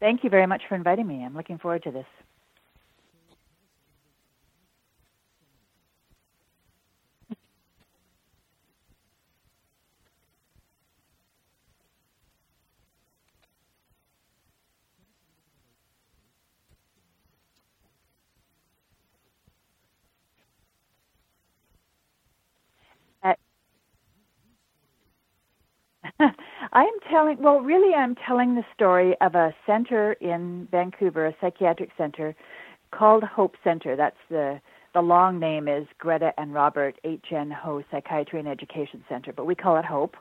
Thank you very much for inviting me. I'm looking forward to this. Uh, I'm telling, well, really, I'm telling the story of a center in Vancouver, a psychiatric center called Hope Center. That's the the long name is Greta and Robert H.N. Ho Psychiatry and Education Center, but we call it Hope.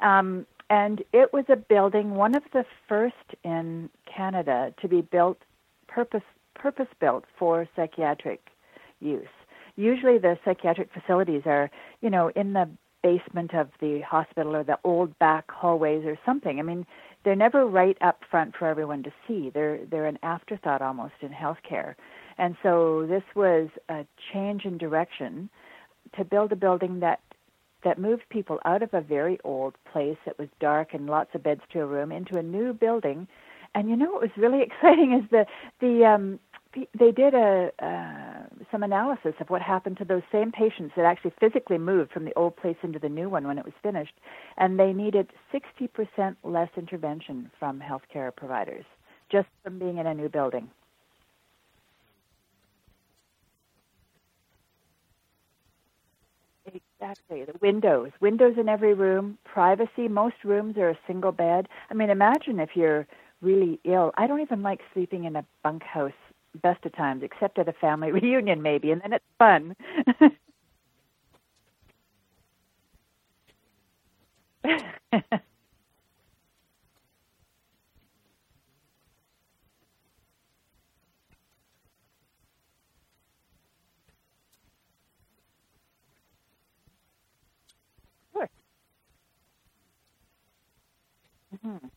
Um, and it was a building, one of the first in Canada to be built, purpose purpose built for psychiatric use. Usually, the psychiatric facilities are, you know, in the basement of the hospital or the old back hallways or something. I mean, they're never right up front for everyone to see. They're they're an afterthought almost in healthcare. And so this was a change in direction to build a building that that moved people out of a very old place that was dark and lots of beds to a room into a new building. And you know what was really exciting is the the um they did a uh, some analysis of what happened to those same patients that actually physically moved from the old place into the new one when it was finished, and they needed 60% less intervention from healthcare providers just from being in a new building. Exactly. The windows. Windows in every room. Privacy. Most rooms are a single bed. I mean, imagine if you're really ill. I don't even like sleeping in a bunkhouse best of times, except at a family reunion maybe, and then it's fun. Mm-hmm.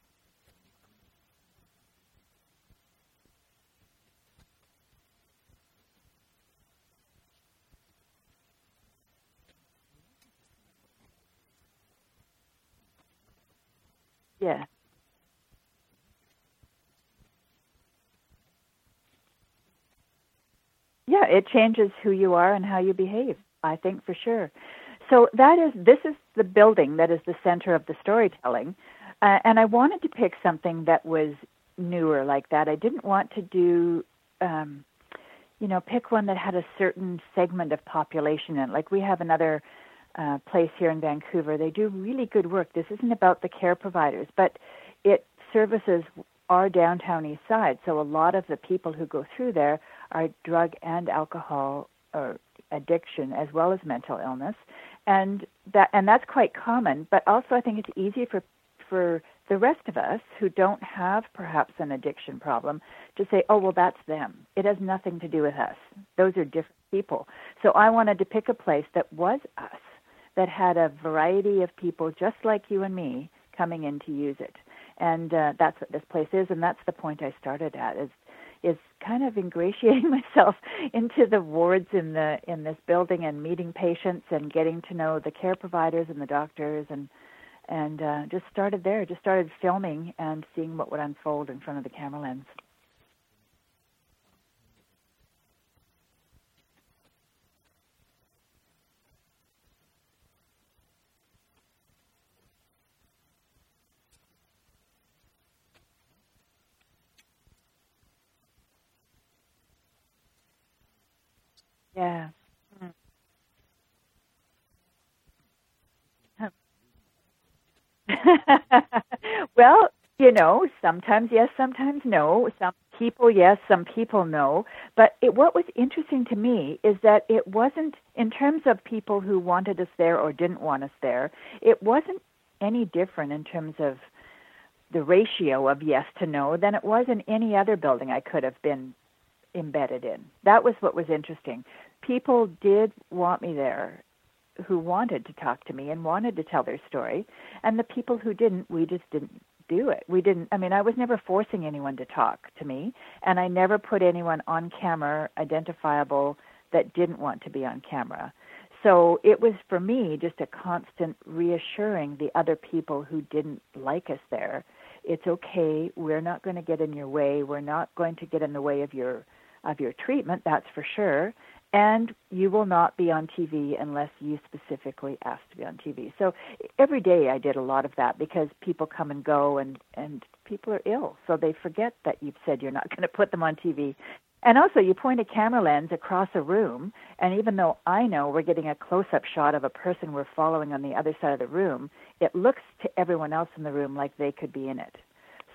Yeah. Yeah, it changes who you are and how you behave. I think for sure. So that is this is the building that is the center of the storytelling. Uh, and I wanted to pick something that was newer like that. I didn't want to do, um, you know, pick one that had a certain segment of population in. Like we have another uh, place here in Vancouver. They do really good work. This isn't about the care providers, but it services our downtown east side. So a lot of the people who go through there are drug and alcohol or addiction as well as mental illness and that and that's quite common but also i think it's easy for for the rest of us who don't have perhaps an addiction problem to say, oh, well, that's them. It has nothing to do with us. Those are different people. So I wanted to pick a place that was us, that had a variety of people just like you and me coming in to use it. And uh, that's what this place is, and that's the point I started at is is kind of ingratiating myself into the wards in the in this building and meeting patients and getting to know the care providers and the doctors and and uh, just started there. Just started filming and seeing what would unfold in front of the camera lens. Yeah. well, you know, sometimes yes, sometimes no. Some people yes, some people no. But it, what was interesting to me is that it wasn't, in terms of people who wanted us there or didn't want us there, it wasn't any different in terms of the ratio of yes to no than it was in any other building I could have been embedded in. That was what was interesting. People did want me there who wanted to talk to me and wanted to tell their story, and the people who didn't, we just didn't do it. We didn't. I mean, I was never forcing anyone to talk to me, and I never put anyone on camera identifiable that didn't want to be on camera. So it was for me just a constant reassuring the other people who didn't like us there. It's okay. We're not going to get in your way. We're not going to get in the way of your of your treatment. That's for sure and you will not be on TV unless you specifically ask to be on TV. So every day I did a lot of that because people come and go and and people are ill, so they forget that you've said you're not going to put them on TV. And also, you point a camera lens across a room, and even though I know we're getting a close-up shot of a person we're following on the other side of the room, it looks to everyone else in the room like they could be in it.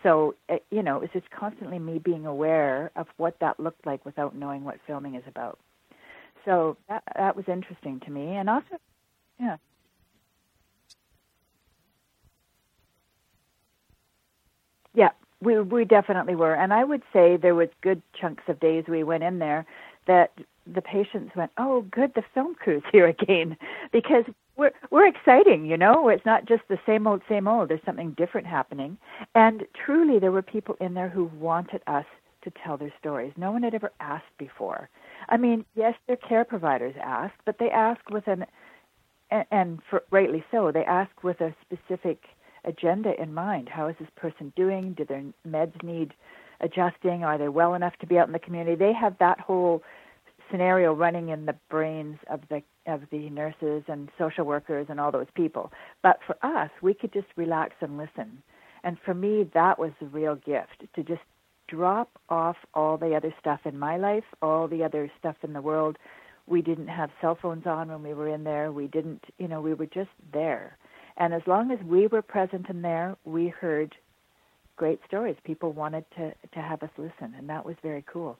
So, eh, you know, it's just constantly me being aware of what that looked like without knowing what filming is about. So that that was interesting to me, and also, yeah. Yeah, we we definitely were, and I would say there was good chunks of days we went in there that the patients went, "Oh, good, the film crew's here again," because we're we're exciting, you know. It's not just the same old, same old. There's something different happening, and truly, there were people in there who wanted us to tell their stories. No one had ever asked before. I mean, yes, their care providers ask, but they ask with an, and, and for, rightly so, they ask with a specific agenda in mind. How is this person doing? Do their meds need adjusting? Are they well enough to be out in the community? They have that whole scenario running in the brains of the of the nurses and social workers and all those people. But for us, we could just relax and listen. And for me, that was the real gift to just drop off all the other stuff in my life, all the other stuff in the world. We didn't have cell phones on when we were in there. We didn't, you know, we were just there. And as long as we were present in there, we heard great stories. People wanted to to have us listen, and that was very cool.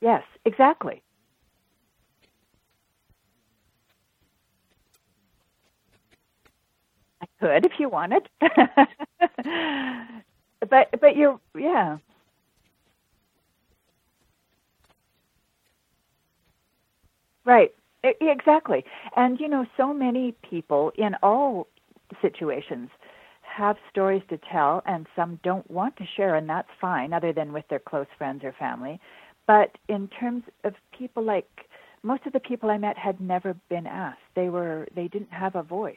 Yes, exactly. I could if you wanted. but but you're yeah. Right. Exactly. And you know so many people in all situations have stories to tell and some don't want to share and that's fine other than with their close friends or family but in terms of people like most of the people I met had never been asked. They were they didn't have a voice.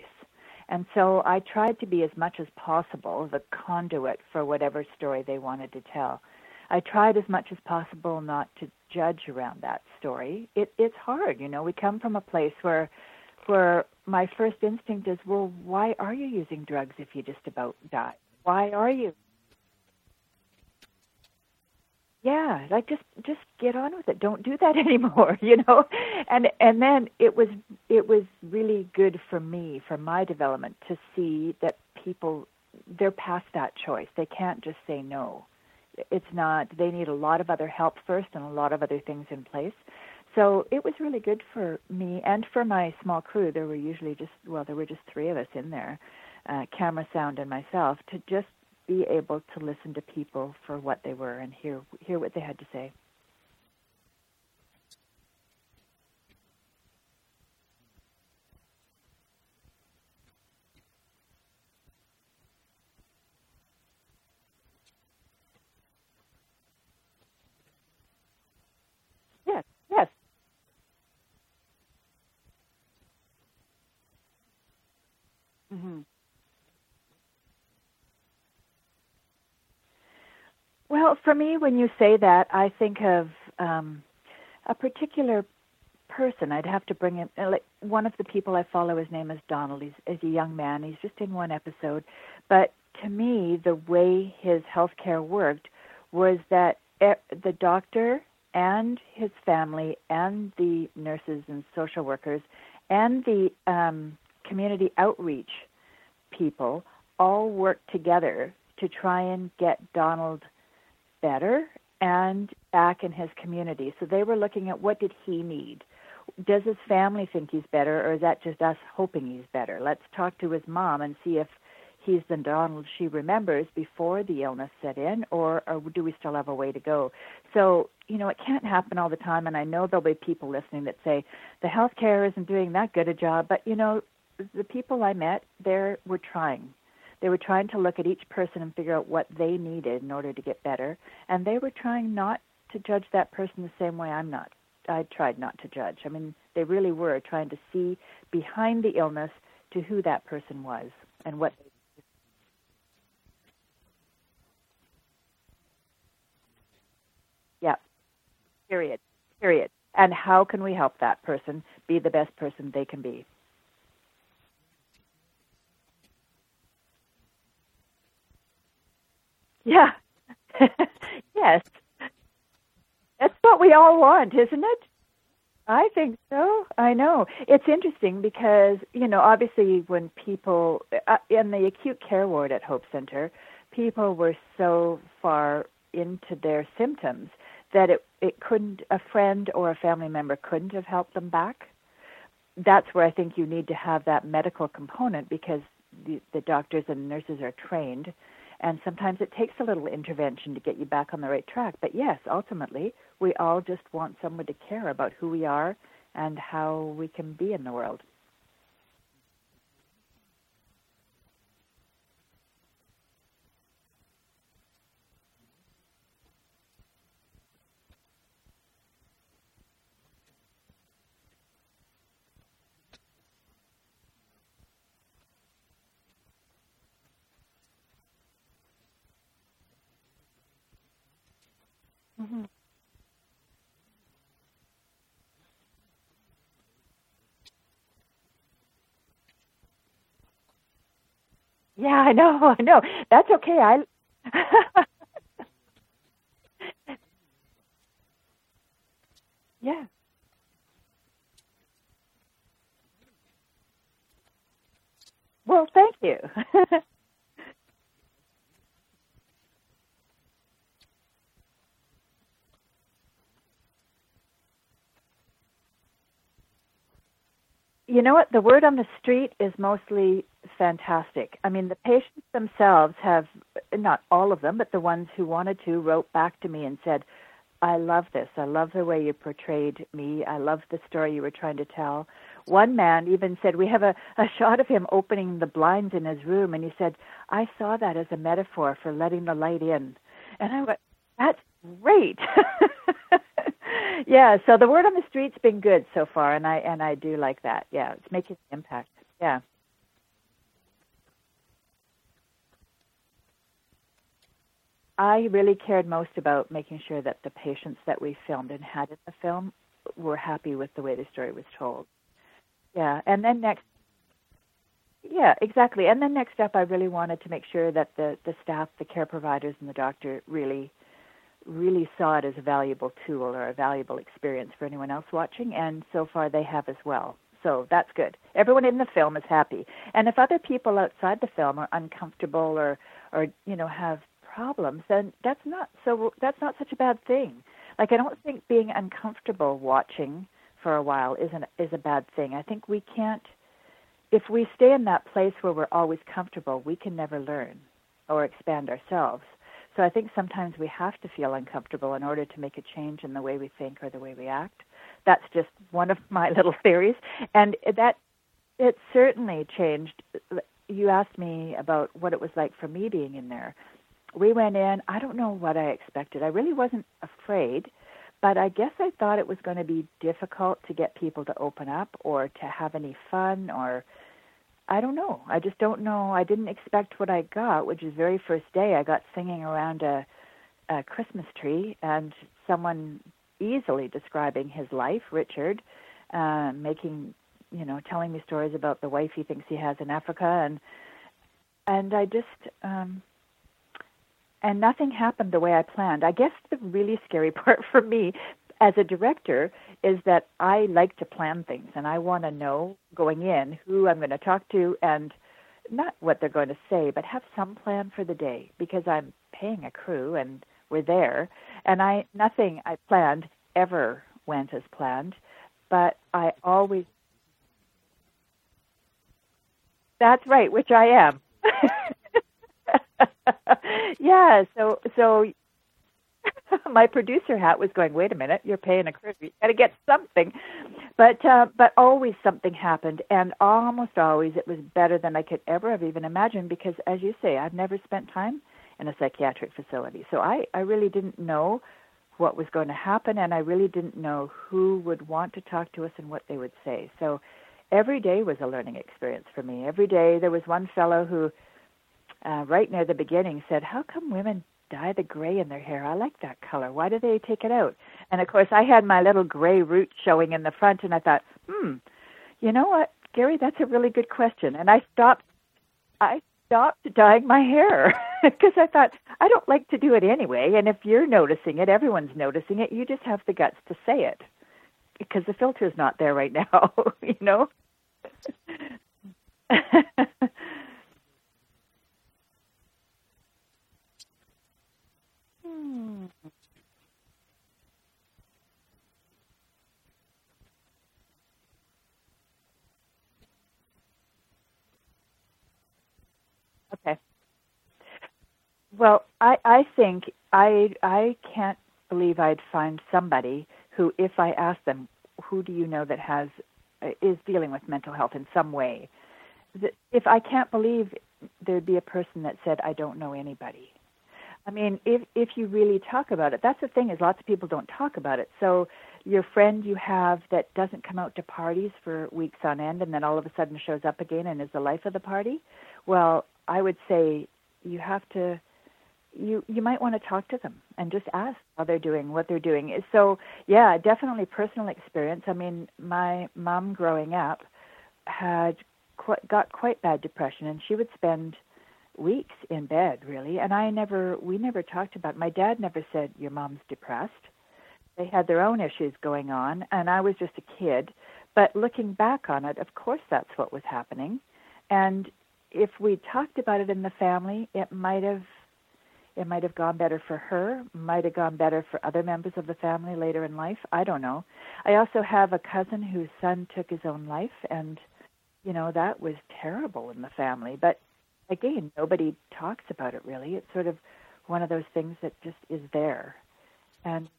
And so I tried to be as much as possible the conduit for whatever story they wanted to tell. I tried as much as possible not to judge around that story. It it's hard, you know. We come from a place where where my first instinct is, well, why are you using drugs if you just about die? Why are you yeah like just just get on with it. Don't do that anymore you know? And and then it was it was really good for me for my development to see that people they're past that choice. They can't just say no. It's not they need a lot of other help first and a lot of other things in place. So it was really good for me and for my small crew. There were usually just well there were just three of us in there uh, camera sound and myself to just be able to listen to people for what they were and hear hear what they had to say. Yes, yes. Mm-hmm. Well, for me, when you say that, I think of um, a particular person. I'd have to bring in uh, like one of the people I follow. His name is Donald. He's, he's a young man. He's just in one episode, but to me, the way his healthcare worked was that the doctor and his family and the nurses and social workers and the um, community outreach people all worked together to try and get Donald better and back in his community. So they were looking at what did he need? Does his family think he's better or is that just us hoping he's better? Let's talk to his mom and see if he's the Donald she remembers before the illness set in or, or do we still have a way to go? So, you know, it can't happen all the time and I know there'll be people listening that say the healthcare isn't doing that good a job, but you know, the people I met, there were trying they were trying to look at each person and figure out what they needed in order to get better, and they were trying not to judge that person the same way I'm not. I tried not to judge. I mean, they really were trying to see behind the illness to who that person was and what. They Yeah. Period. Period. And how can we help that person be the best person they can be? Yeah. yes. That's what we all want, isn't it? I think so. I know. It's interesting because, you know, obviously when people uh, in the acute care ward at Hope Center, people were so far into their symptoms that it it couldn't a friend or a family member couldn't have helped them back. That's where I think you need to have that medical component because the, the doctors and nurses are trained and sometimes it takes a little intervention to get you back on the right track. But yes, ultimately, we all just want someone to care about who we are and how we can be in the world. Mm-hmm. Yeah, I know, I know. That's okay. I Yeah. Well, thank you. you know what? The word on the street is mostly fantastic. I mean, the patients themselves have, not all of them, but the ones who wanted to wrote back to me and said, I love this. I love the way you portrayed me. I love the story you were trying to tell. One man even said, We have a, a shot of him opening the blinds in his room, and he said, I saw that as a metaphor for letting the light in. And I went, That's great. yeah, so the word on the street's been good so far, and I and I do like that. Yeah, it's making an impact. Yeah. I really cared most about making sure that the patients that we filmed and had in the film were happy with the way the story was told. Yeah, and then next yeah, exactly. And then next up, I really wanted to make sure that the, the staff, the care providers, and the doctor really really saw it as a valuable tool or a valuable experience for anyone else watching, and so far they have as well. So that's good. Everyone in the film is happy. And if other people outside the film are uncomfortable or or you know have problems, then that's not so that's not such a bad thing. Like I don't think being uncomfortable watching for a while isn't is a bad thing. I think we can't if we stay in that place where we're always comfortable, we can never learn or expand ourselves. So I think sometimes we have to feel uncomfortable in order to make a change in the way we think or the way we act. That's just one of my little theories, and that it certainly changed. You asked me about what it was like for me being in there. We went in. I don't know what I expected. I really wasn't afraid, but I guess I thought it was going to be difficult to get people to open up or to have any fun or I don't know. I just don't know. I didn't expect what I got, which is very first day I got singing around a, a Christmas tree and someone easily describing his life, Richard, uh, making you know, telling me stories about the wife he thinks he has in Africa and and I just um and nothing happened the way I planned. I guess the really scary part for me as a director is that I like to plan things and I want to know going in who I'm going to talk to and not what they're going to say, but have some plan for the day because I'm paying a crew and we're there. And I nothing I planned ever went as planned, but I always That's right, which I am. yeah, so so my producer hat was going, wait a minute, you're paying a crew. You got to get something. But uh, but always something happened, and almost always it was better than I could ever have even imagined. Because as you say, I've never spent time in a psychiatric facility, so I I really didn't know what was going to happen, and I really didn't know who would want to talk to us and what they would say. So every day was a learning experience for me. Every day there was one fellow who. Uh, right near the beginning said, "How come women dye the gray in their hair. I like that color. Why do they take it out? And of course, I had my little gray root showing in the front, and I thought, hmm, you know what, Gary, that's a really good question. And I stopped. I stopped dyeing my hair because I thought I don't like to do it anyway. And if you're noticing it, everyone's noticing it. You just have the guts to say it because the filter's not there right now. you know. Okay. Well, I I think I I can't believe I'd find somebody who, if I asked them, who do you know that has uh, is dealing with mental health in some way, if I can't believe there'd be a person that said I don't know anybody. I mean, if if you really talk about it, that's the thing is lots of people don't talk about it. So your friend you have that doesn't come out to parties for weeks on end and then all of a sudden shows up again and is the life of the party, well, I would say you have to you you might want to talk to them and just ask how they're doing, what they're doing. So yeah, definitely personal experience. I mean, my mom growing up had quite, got quite bad depression, and she would spend weeks in bed really. And I never we never talked about. My dad never said your mom's depressed. They had their own issues going on, and I was just a kid. But looking back on it, of course, that's what was happening. And if we talked about it in the family, it might have it might have gone better for her, might have gone better for other members of the family later in life. I don't know. I also have a cousin whose son took his own life and you know, that was terrible in the family. But again, nobody talks about it really. It's sort of one of those things that just is there. And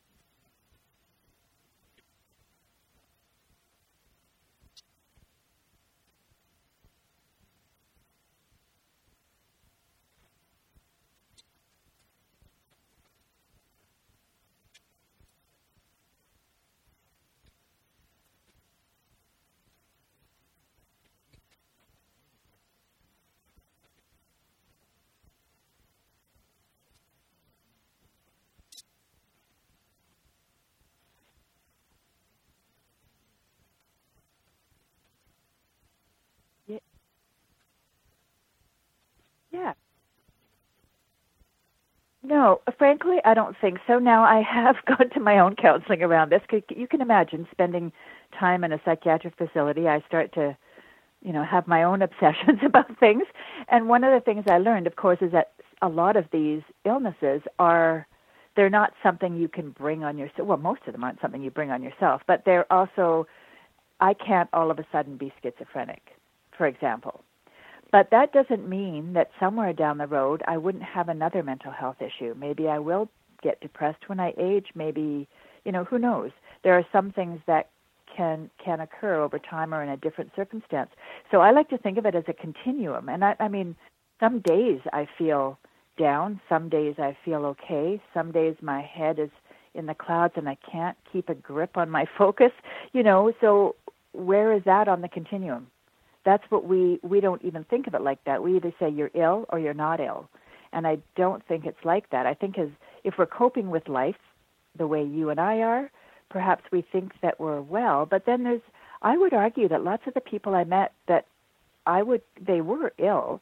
Yeah. No, frankly, I don't think so. Now, I have gone to my own counseling around this. You can imagine spending time in a psychiatric facility. I start to, you know, have my own obsessions about things. And one of the things I learned, of course, is that a lot of these illnesses are they're not something you can bring on yourself. Well, most of them aren't something you bring on yourself, but they're also I can't all of a sudden be schizophrenic, for example. But that doesn't mean that somewhere down the road I wouldn't have another mental health issue. Maybe I will get depressed when I age. Maybe, you know, who knows? There are some things that can can occur over time or in a different circumstance. So I like to think of it as a continuum. And I, I mean, some days I feel down. Some days I feel okay. Some days my head is in the clouds and I can't keep a grip on my focus. You know, so where is that on the continuum? That's what we we don't even think of it like that. We either say you're ill or you're not ill. And I don't think it's like that. I think as if we're coping with life the way you and I are, perhaps we think that we're well, but then there's I would argue that lots of the people I met that I would they were ill,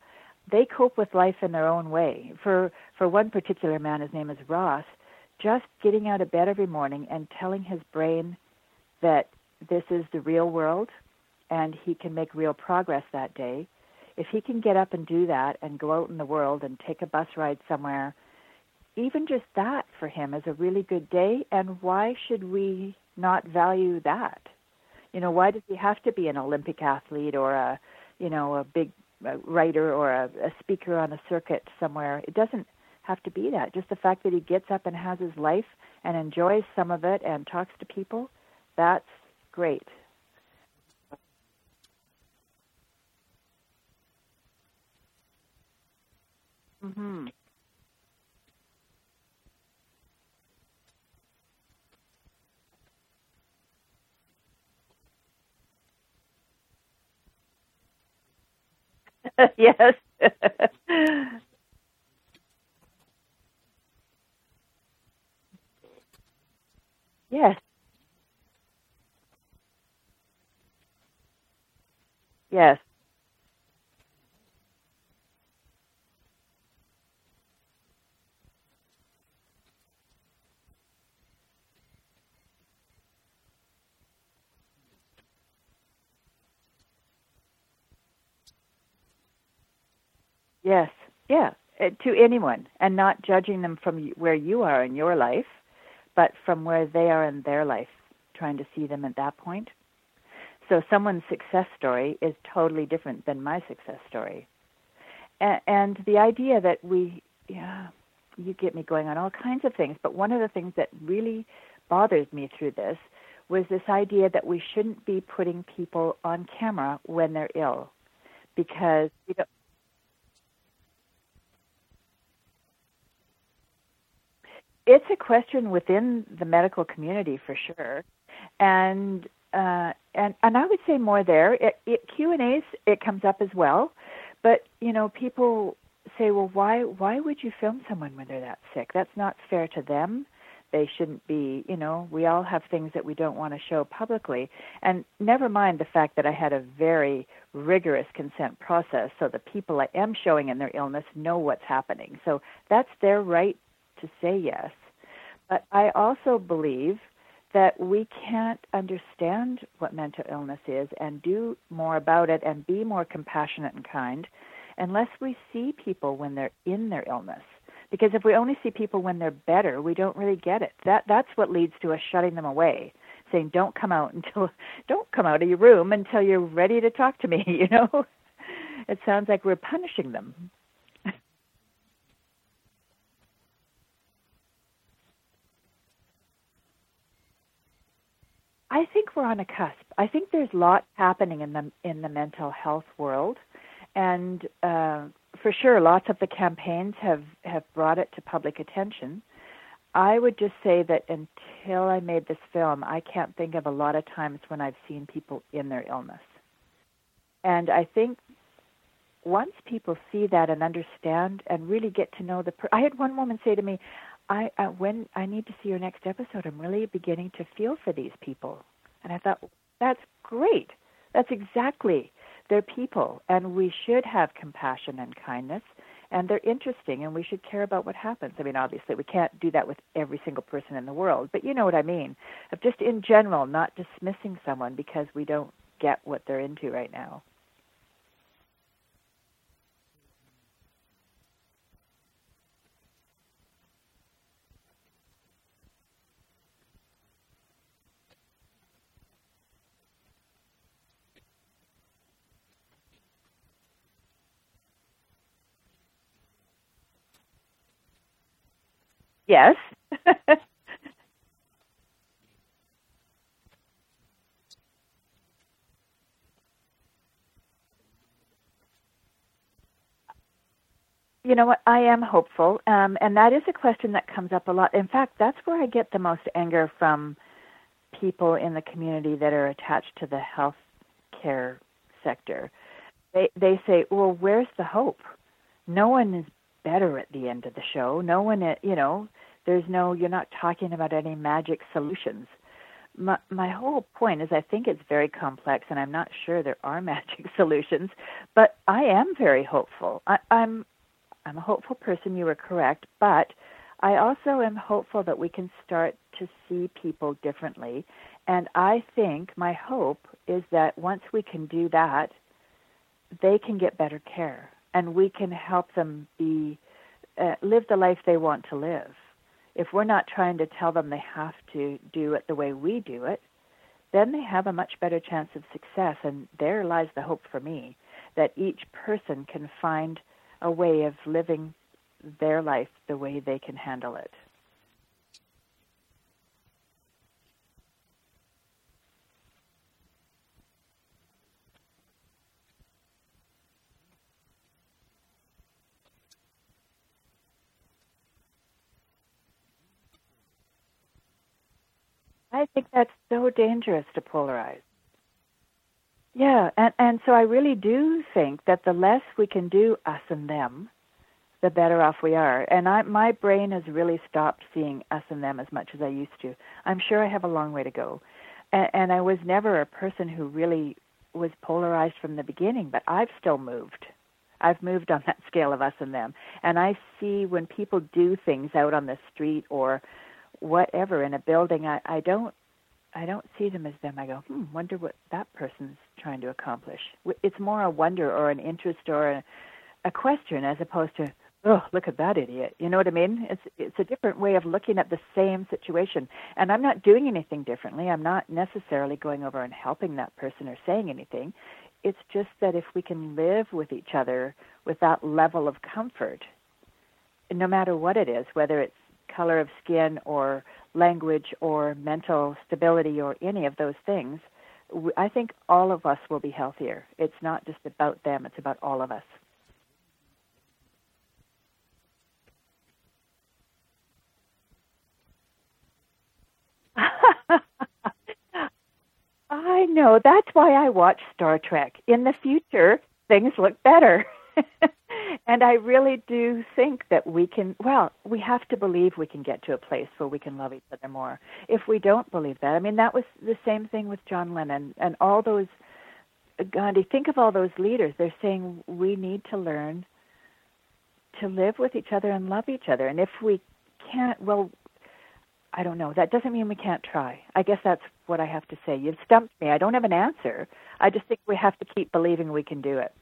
they cope with life in their own way. For for one particular man, his name is Ross, just getting out of bed every morning and telling his brain that this is the real world and he can make real progress that day. If he can get up and do that and go out in the world and take a bus ride somewhere, even just that for him is a really good day. And why should we not value that? You know, why does he have to be an Olympic athlete or a, you know, a big writer or a, a speaker on a circuit somewhere? It doesn't have to be that. Just the fact that he gets up and has his life and enjoys some of it and talks to people, that's great. Mm-hmm. yes. yes. Yes. Yes. Yeah. Uh, to anyone, and not judging them from where you are in your life, but from where they are in their life, trying to see them at that point. So someone's success story is totally different than my success story. And, and the idea that we, yeah, you get me going on all kinds of things, but one of the things that really bothered me through this was this idea that we shouldn't be putting people on camera when they're ill because we don't, it's a question within the medical community for sure, and uh, and and I would say more there. It, it, Q and A's it comes up as well, but you know people say, well, why why would you film someone when they're that sick? That's not fair to them. They shouldn't be. You know, we all have things that we don't want to show publicly, and never mind the fact that I had a very rigorous consent process, so the people I am showing in their illness know what's happening. So that's their right to say yes. But I also believe that we can't understand what mental illness is and do more about it and be more compassionate and kind unless we see people when they're in their illness. Because if we only see people when they're better, we don't really get it. That that's what leads to us shutting them away, saying, "Don't come out until don't come out of your room until you're ready to talk to me." You know, it sounds like we're punishing them. I think we're on a cusp. I think there's lots happening in the in the mental health world, and uh, for sure, lots of the campaigns have have brought it to public attention. I would just say that until I made this film, I can't think of a lot of times when I've seen people in their illness, and I think once people see that and understand and really get to know the per- I had one woman say to me, I uh, when I need to see your next episode, I'm really beginning to feel for these people, and I thought that's great. That's exactly they're people, and we should have compassion and kindness, and they're interesting, and we should care about what happens. I mean, obviously, we can't do that with every single person in the world, but you know what I mean. Of just in general, not dismissing someone because we don't get what they're into right now. Yes. you know what? I am hopeful, um, and that is a question that comes up a lot. In fact, that's where I get the most anger from people in the community that are attached to the health care sector. They they say, "Well, where's the hope? No one is better at the end of the show. No one, uh, you know, there's no, you're not talking about any magic solutions. My, my whole point is I think it's very complex and I'm not sure there are magic solutions, but I am very hopeful. I, I'm, I'm a hopeful person, you were correct, but I also am hopeful that we can start to see people differently. And I think my hope is that once we can do that, they can get better care and we can help them be uh, live the life they want to live if we're not trying to tell them they have to do it the way we do it, then they have a much better chance of success. And there lies the hope for me that each person can find a way of living their life the way they can handle it. I think that's so dangerous to polarize. Yeah, and and so I really do think that the less we can do us and them, the better off we are. And I my brain has really stopped seeing us and them as much as I used to. I'm sure I have a long way to go. And, and I was never a person who really was polarized from the beginning, but I've still moved. I've moved on that scale of us and them. And I see when people do things out on the street or whatever in a building, I, I don't I don't see them as them. I go, hmm, wonder what that person's trying to accomplish. It's more a wonder or an interest or a, a question as opposed to oh look at that idiot. You know what i mean? It's it's a different way of looking at the same situation. And i'm not doing anything differently. I'm not necessarily going over and helping that person or saying anything. It's just that if we can live with each other with that level of comfort no matter what it is whether it's color of skin or language or mental stability or any of those things i think all of us will be healthier it's not just about them it's about all of us I know. That's why I watch Star Trek. In the future, things look better. and I really do think that we can, well, we have to believe we can get to a place where we can love each other more. If we don't believe that, I mean, that was the same thing with John Lennon and all those, Gandhi, think of all those leaders. They're saying we need to learn to live with each other and love each other. And if we can't, well, I don't know. That doesn't mean we can't try. I guess that's what I have to say. You've stumped me. I don't have an answer. I just think we have to keep believing we can do it.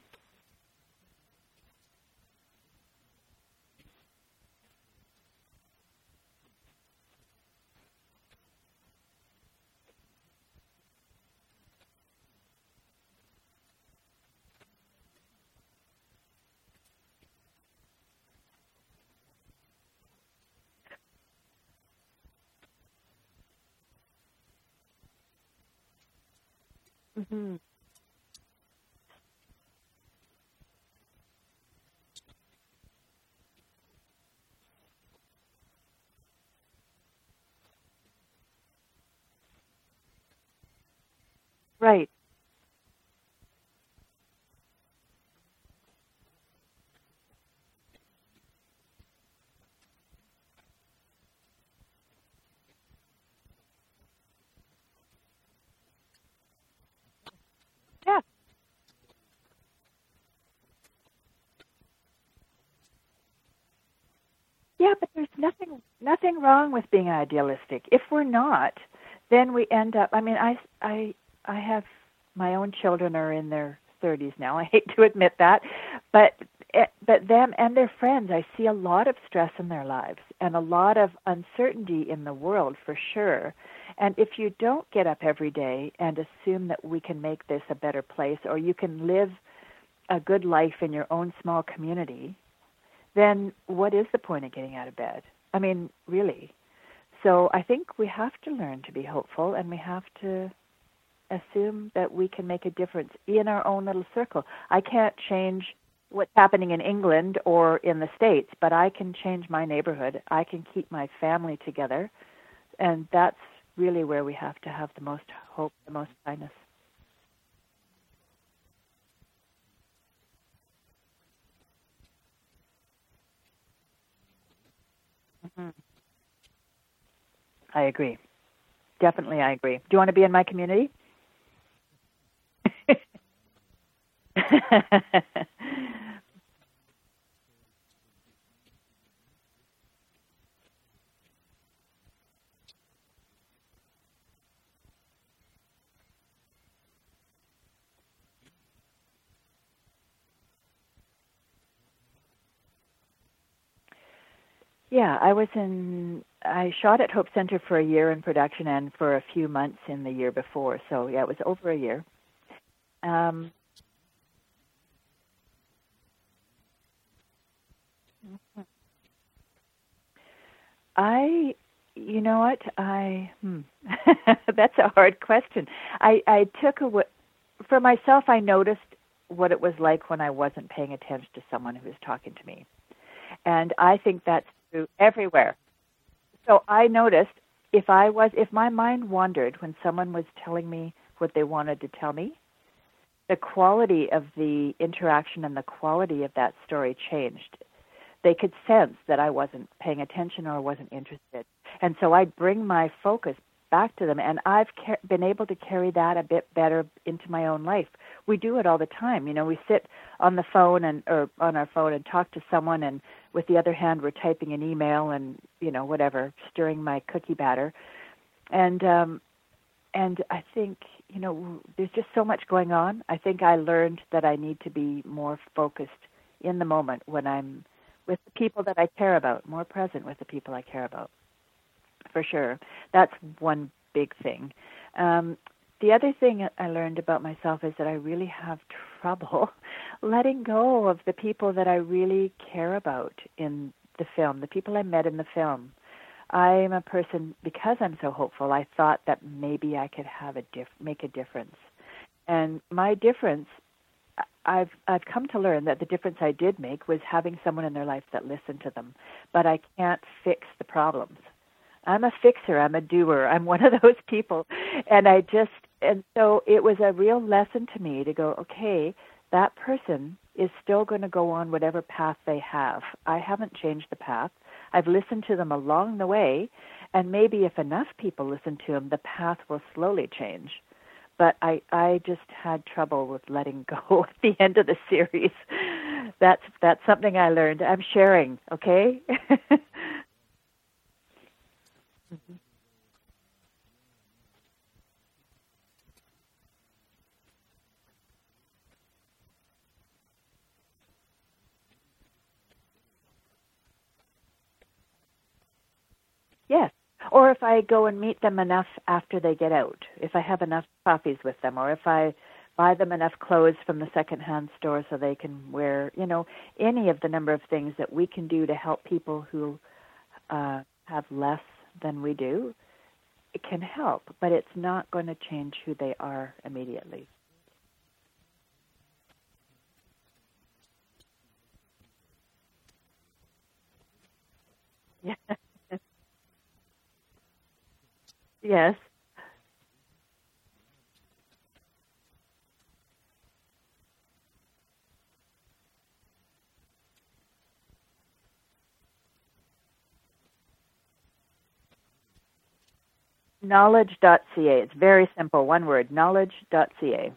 Right. Yeah. Yeah, but there's nothing nothing wrong with being idealistic. If we're not, then we end up. I mean, I I I have my own children are in their 30s now. I hate to admit that, but eh, but them and their friends, I see a lot of stress in their lives and a lot of uncertainty in the world for sure. And if you don't get up every day and assume that we can make this a better place or you can live a good life in your own small community, then what is the point of getting out of bed? I mean, really. So I think we have to learn to be hopeful and we have to assume that we can make a difference in our own little circle. I can't change what's happening in England or in the States, but I can change my neighborhood. I can keep my family together. And that's really where we have to have the most hope, the most kindness. I agree. Definitely, I agree. Do you want to be in my community? Yeah, I was in. I shot at Hope Center for a year in production and for a few months in the year before. So yeah, it was over a year. Um, I, you know what? I hmm, that's a hard question. I I took a for myself. I noticed what it was like when I wasn't paying attention to someone who was talking to me, and I think that's true everywhere. So I noticed if I was if my mind wandered when someone was telling me what they wanted to tell me, the quality of the interaction and the quality of that story changed. They could sense that I wasn't paying attention or wasn't interested. And so I'd bring my focus back to them and I've ca- been able to carry that a bit better into my own life. We do it all the time. You know, we sit on the phone and or on our phone and talk to someone and with the other hand we're typing an email and, you know, whatever, stirring my cookie batter. And um and I think you know there's just so much going on. I think I learned that I need to be more focused in the moment when I'm with the people that I care about, more present with the people I care about. For sure. That's one big thing. Um, the other thing I learned about myself is that I really have trouble letting go of the people that I really care about in the film, the people I met in the film. I'm a person because I'm so hopeful. I thought that maybe I could have a diff- make a difference, and my difference. I've I've come to learn that the difference I did make was having someone in their life that listened to them, but I can't fix the problems. I'm a fixer. I'm a doer. I'm one of those people, and I just and so it was a real lesson to me to go. Okay, that person is still going to go on whatever path they have. I haven't changed the path. I've listened to them along the way, and maybe if enough people listen to them, the path will slowly change. But I, I just had trouble with letting go at the end of the series. That's that's something I learned. I'm sharing, okay? mm-hmm. Yes. Or if I go and meet them enough after they get out, if I have enough coffees with them, or if I buy them enough clothes from the secondhand store so they can wear, you know, any of the number of things that we can do to help people who uh, have less than we do, it can help, but it's not going to change who they are immediately. Yeah. Yes. Knowledge.ca. It's very simple, one word, knowledge.ca.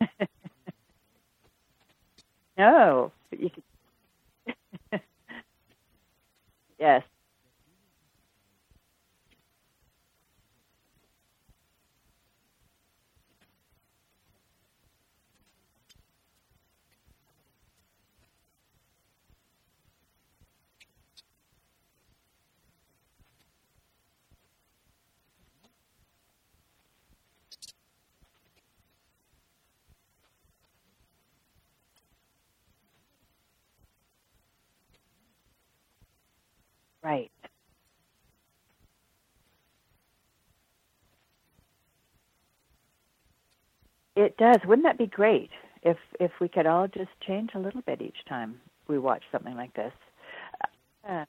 no, but you could Yes. Right. It does. Wouldn't that be great if if we could all just change a little bit each time we watch something like this? Uh,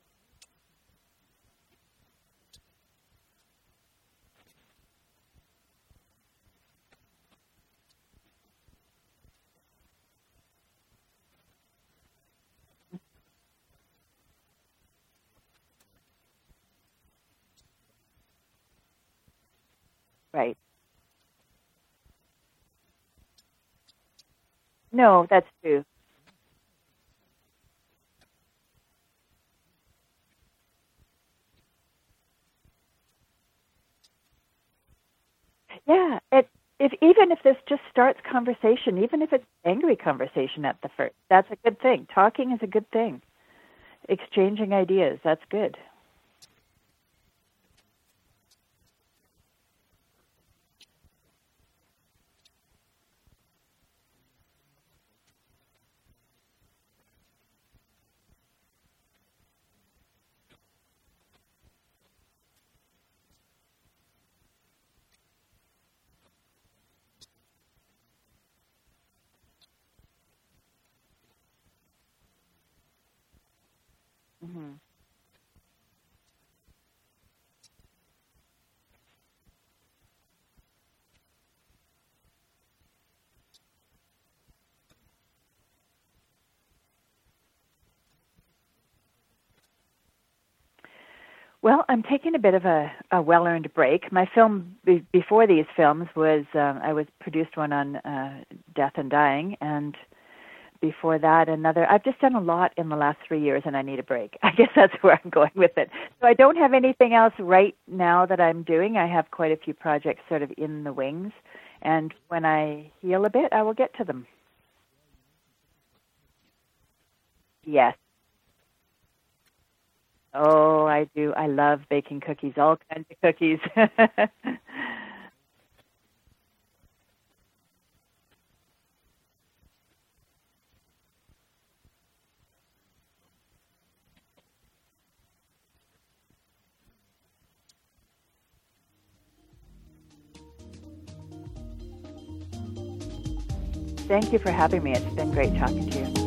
right. No, that's true. Yeah, it if even if this just starts conversation, even if it's angry conversation at the first, that's a good thing. Talking is a good thing. Exchanging ideas, that's good. Mm-hmm. Well, I'm taking a bit of a, a well-earned break. My film be, before these films was um, I was produced one on uh, death and dying, and before that another I've just done a lot in the last 3 years and I need a break. I guess that's where I'm going with it. So I don't have anything else right now that I'm doing. I have quite a few projects sort of in the wings and when I heal a bit, I will get to them. Yes. Oh, I do. I love baking cookies, all kinds of cookies. Thank you for having me. It's been great talking to you.